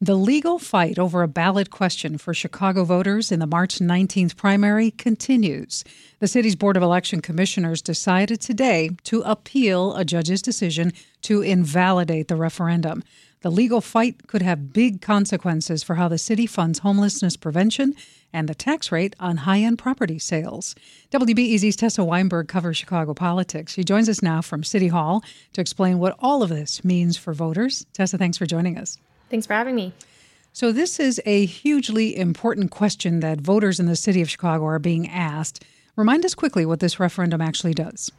The legal fight over a ballot question for Chicago voters in the March 19th primary continues. The city's Board of Election Commissioners decided today to appeal a judge's decision to invalidate the referendum. The legal fight could have big consequences for how the city funds homelessness prevention and the tax rate on high end property sales. WBEZ's Tessa Weinberg covers Chicago politics. She joins us now from City Hall to explain what all of this means for voters. Tessa, thanks for joining us. Thanks for having me. So, this is a hugely important question that voters in the city of Chicago are being asked. Remind us quickly what this referendum actually does.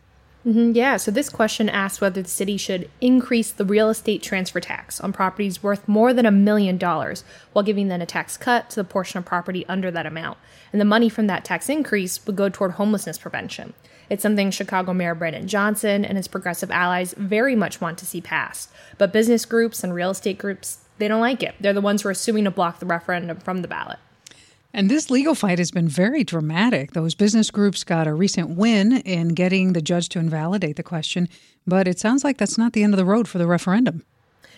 Mm-hmm, yeah, so this question asks whether the city should increase the real estate transfer tax on properties worth more than a million dollars while giving them a tax cut to the portion of property under that amount. And the money from that tax increase would go toward homelessness prevention. It's something Chicago Mayor Brandon Johnson and his progressive allies very much want to see passed. But business groups and real estate groups, they don't like it. They're the ones who are suing to block the referendum from the ballot. And this legal fight has been very dramatic. Those business groups got a recent win in getting the judge to invalidate the question, but it sounds like that's not the end of the road for the referendum.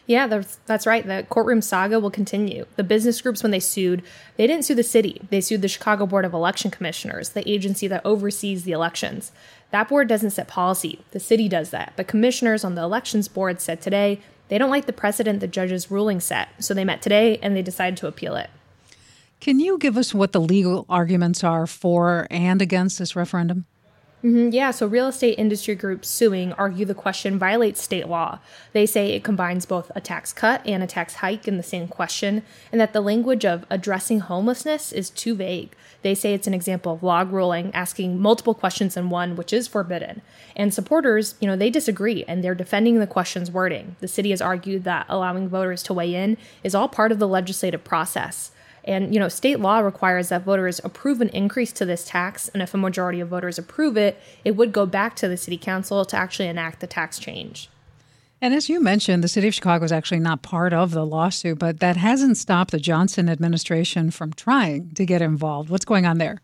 Yeah, that's, that's right. The courtroom saga will continue. The business groups, when they sued, they didn't sue the city. They sued the Chicago Board of Election Commissioners, the agency that oversees the elections. That board doesn't set policy, the city does that. But commissioners on the elections board said today they don't like the precedent the judge's ruling set, so they met today and they decided to appeal it. Can you give us what the legal arguments are for and against this referendum? Mm-hmm, yeah, so real estate industry groups suing argue the question violates state law. They say it combines both a tax cut and a tax hike in the same question, and that the language of addressing homelessness is too vague. They say it's an example of log rolling, asking multiple questions in one, which is forbidden. And supporters, you know, they disagree and they're defending the question's wording. The city has argued that allowing voters to weigh in is all part of the legislative process. And, you know, state law requires that voters approve an increase to this tax. And if a majority of voters approve it, it would go back to the city council to actually enact the tax change. And as you mentioned, the city of Chicago is actually not part of the lawsuit, but that hasn't stopped the Johnson administration from trying to get involved. What's going on there?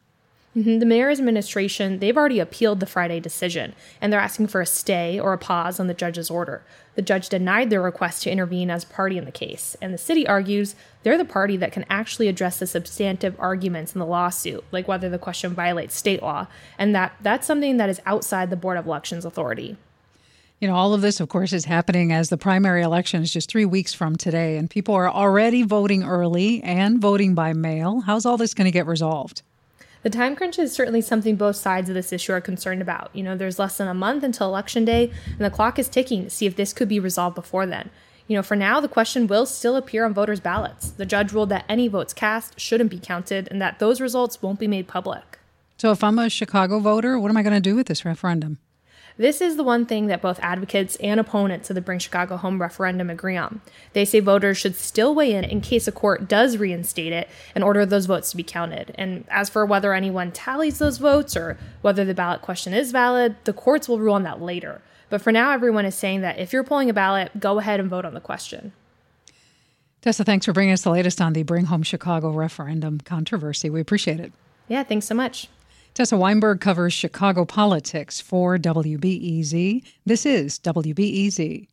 Mm-hmm. The mayor's administration, they've already appealed the Friday decision, and they're asking for a stay or a pause on the judge's order. The judge denied their request to intervene as party in the case, and the city argues they're the party that can actually address the substantive arguments in the lawsuit, like whether the question violates state law, and that that's something that is outside the Board of Elections authority. You know, all of this, of course, is happening as the primary election is just three weeks from today, and people are already voting early and voting by mail. How's all this going to get resolved? The time crunch is certainly something both sides of this issue are concerned about. You know, there's less than a month until election day, and the clock is ticking to see if this could be resolved before then. You know, for now, the question will still appear on voters' ballots. The judge ruled that any votes cast shouldn't be counted and that those results won't be made public. So, if I'm a Chicago voter, what am I going to do with this referendum? This is the one thing that both advocates and opponents of the Bring Chicago Home referendum agree on. They say voters should still weigh in in case a court does reinstate it and order those votes to be counted. And as for whether anyone tallies those votes or whether the ballot question is valid, the courts will rule on that later. But for now, everyone is saying that if you're pulling a ballot, go ahead and vote on the question. Tessa, thanks for bringing us the latest on the Bring Home Chicago referendum controversy. We appreciate it. Yeah, thanks so much. Tessa Weinberg covers Chicago politics for WBEZ. This is WBEZ.